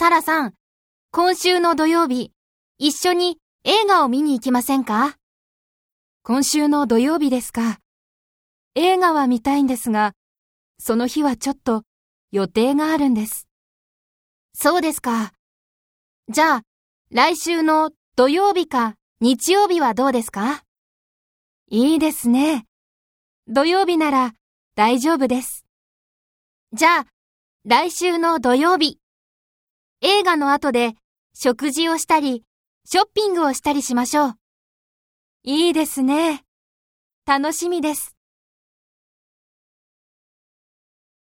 サラさん、今週の土曜日、一緒に映画を見に行きませんか？今週の土曜日ですか？映画は見たいんですが、その日はちょっと予定があるんです。そうですか。じゃあ、来週の土曜日か日曜日はどうですか？いいですね。土曜日なら大丈夫です。じゃあ、来週の土曜日。映画の後で食事をしたり、ショッピングをしたりしましょう。いいですね。楽しみです。